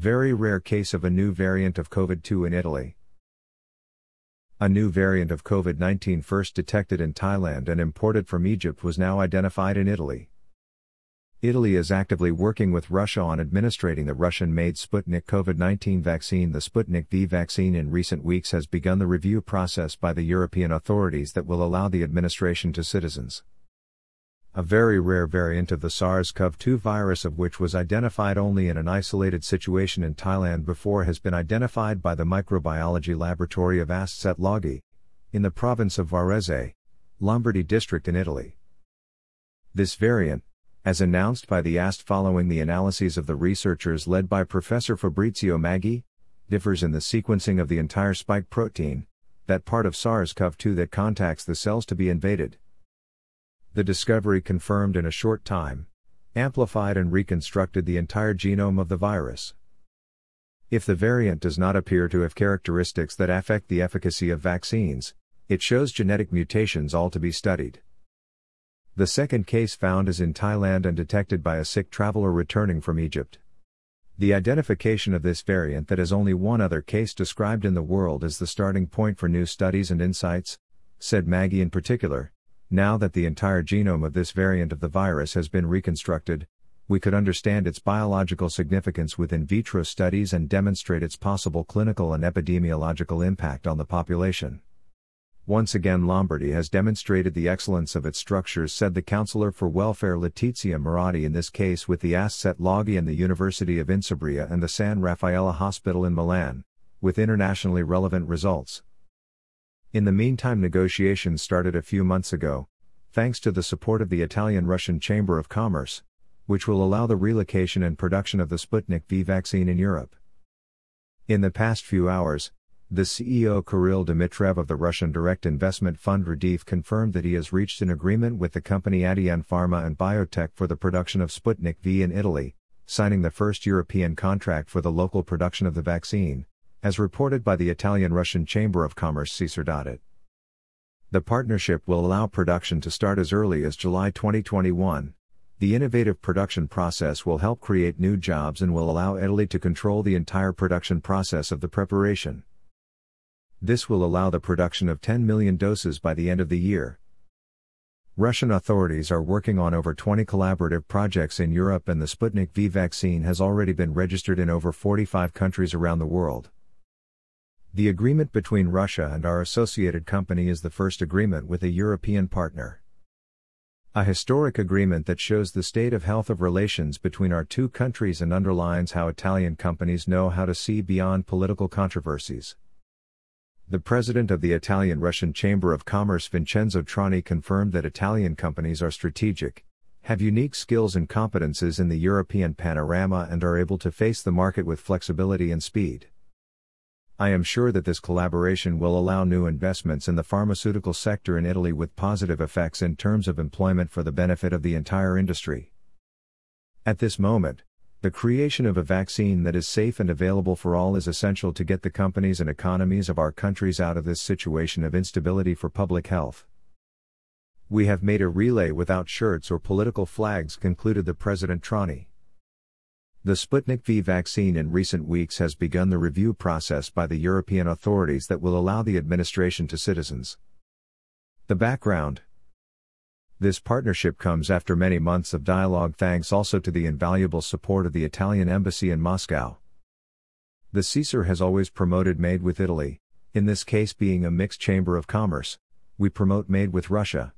Very rare case of a new variant of COVID 2 in Italy. A new variant of COVID 19 first detected in Thailand and imported from Egypt was now identified in Italy. Italy is actively working with Russia on administering the Russian made Sputnik COVID 19 vaccine. The Sputnik V vaccine in recent weeks has begun the review process by the European authorities that will allow the administration to citizens. A very rare variant of the SARS CoV 2 virus, of which was identified only in an isolated situation in Thailand before, has been identified by the microbiology laboratory of ASST Sette Laghi, in the province of Varese, Lombardy district in Italy. This variant, as announced by the AST following the analyses of the researchers led by Professor Fabrizio Maggi, differs in the sequencing of the entire spike protein, that part of SARS CoV 2 that contacts the cells to be invaded. The discovery confirmed in a short time, amplified and reconstructed the entire genome of the virus. If the variant does not appear to have characteristics that affect the efficacy of vaccines, it shows genetic mutations all to be studied. The second case found is in Thailand and detected by a sick traveler returning from Egypt. The identification of this variant that has only one other case described in the world is the starting point for new studies and insights, said Maggi in particular. Now that the entire genome of this variant of the virus has been reconstructed, we could understand its biological significance with in vitro studies and demonstrate its possible clinical and epidemiological impact on the population. Once again, Lombardy has demonstrated the excellence of its structures, said the Counselor for Welfare Letizia Moratti in this case with the ASST Sette Laghi and the University of Insubria and the San Raffaele Hospital in Milan, with internationally relevant results. In the meantime, negotiations started a few months ago, thanks to the support of the Italian Russian Chamber of Commerce, which will allow the relocation and production of the Sputnik V vaccine in Europe. In the past few hours, the CEO Kirill Dmitriev of the Russian direct investment fund RDIF confirmed that he has reached an agreement with the company Adienne Pharma and Biotech for the production of Sputnik V in Italy, signing the first European contract for the local production of the vaccine, as reported by the Italian Russian Chamber of Commerce CCIR.it. The partnership will allow production to start as early as July 2021. The innovative production process will help create new jobs and will allow Italy to control the entire production process of the preparation. This will allow the production of 10 million doses by the end of the year. Russian authorities are working on over 20 collaborative projects in Europe, and the Sputnik V vaccine has already been registered in over 45 countries around the world. The agreement between Russia and our associated company is the first agreement with a European partner. A historic agreement that shows the state of health of relations between our two countries and underlines how Italian companies know how to see beyond political controversies. The president of the Italian Russian Chamber of Commerce Vincenzo Trani confirmed that Italian companies are strategic, have unique skills and competences in the European panorama, and are able to face the market with flexibility and speed. I am sure that this collaboration will allow new investments in the pharmaceutical sector in Italy with positive effects in terms of employment for the benefit of the entire industry. At this moment, the creation of a vaccine that is safe and available for all is essential to get the companies and economies of our countries out of this situation of instability for public health. We have made a relay without shirts or political flags, concluded the President Trani. The Sputnik V vaccine in recent weeks has begun the review process by the European authorities that will allow the administration to citizens. The background this partnership comes after many months of dialogue, thanks also to the invaluable support of the Italian Embassy in Moscow. The CCIR has always promoted Made with Italy, in this case being a mixed chamber of commerce. We promote Made with Russia.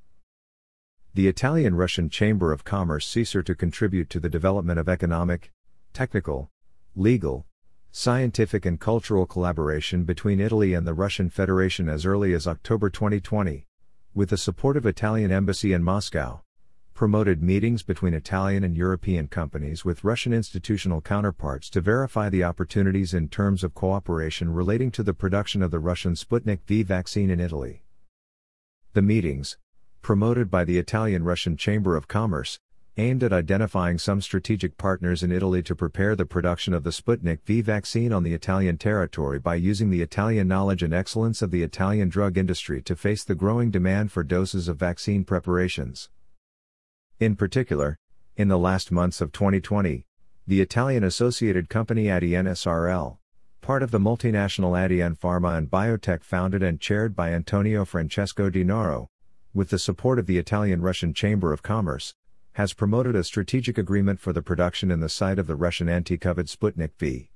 The Italian Russian Chamber of Commerce CCIR to contribute to the development of economic, technical, legal, scientific, and cultural collaboration between Italy and the Russian Federation as early as October 2020 with the support of Italian embassy in Moscow, promoted meetings between Italian and European companies with Russian institutional counterparts to verify the opportunities in terms of cooperation relating to the production of the Russian Sputnik V vaccine in Italy. The meetings, promoted by the Italian Russian Chamber of Commerce, aimed at identifying some strategic partners in Italy to prepare the production of the Sputnik V vaccine on the Italian territory by using the Italian knowledge and excellence of the Italian drug industry to face the growing demand for doses of vaccine preparations. In particular, in the last months of 2020, The Italian associated company Adienne SRL, part of the multinational Adienne Pharma and Biotech founded and chaired by Antonio Francesco Di Naro, with the support of the Italian Russian Chamber of Commerce, has promoted a strategic agreement for the production in the site of the Russian anti-COVID Sputnik V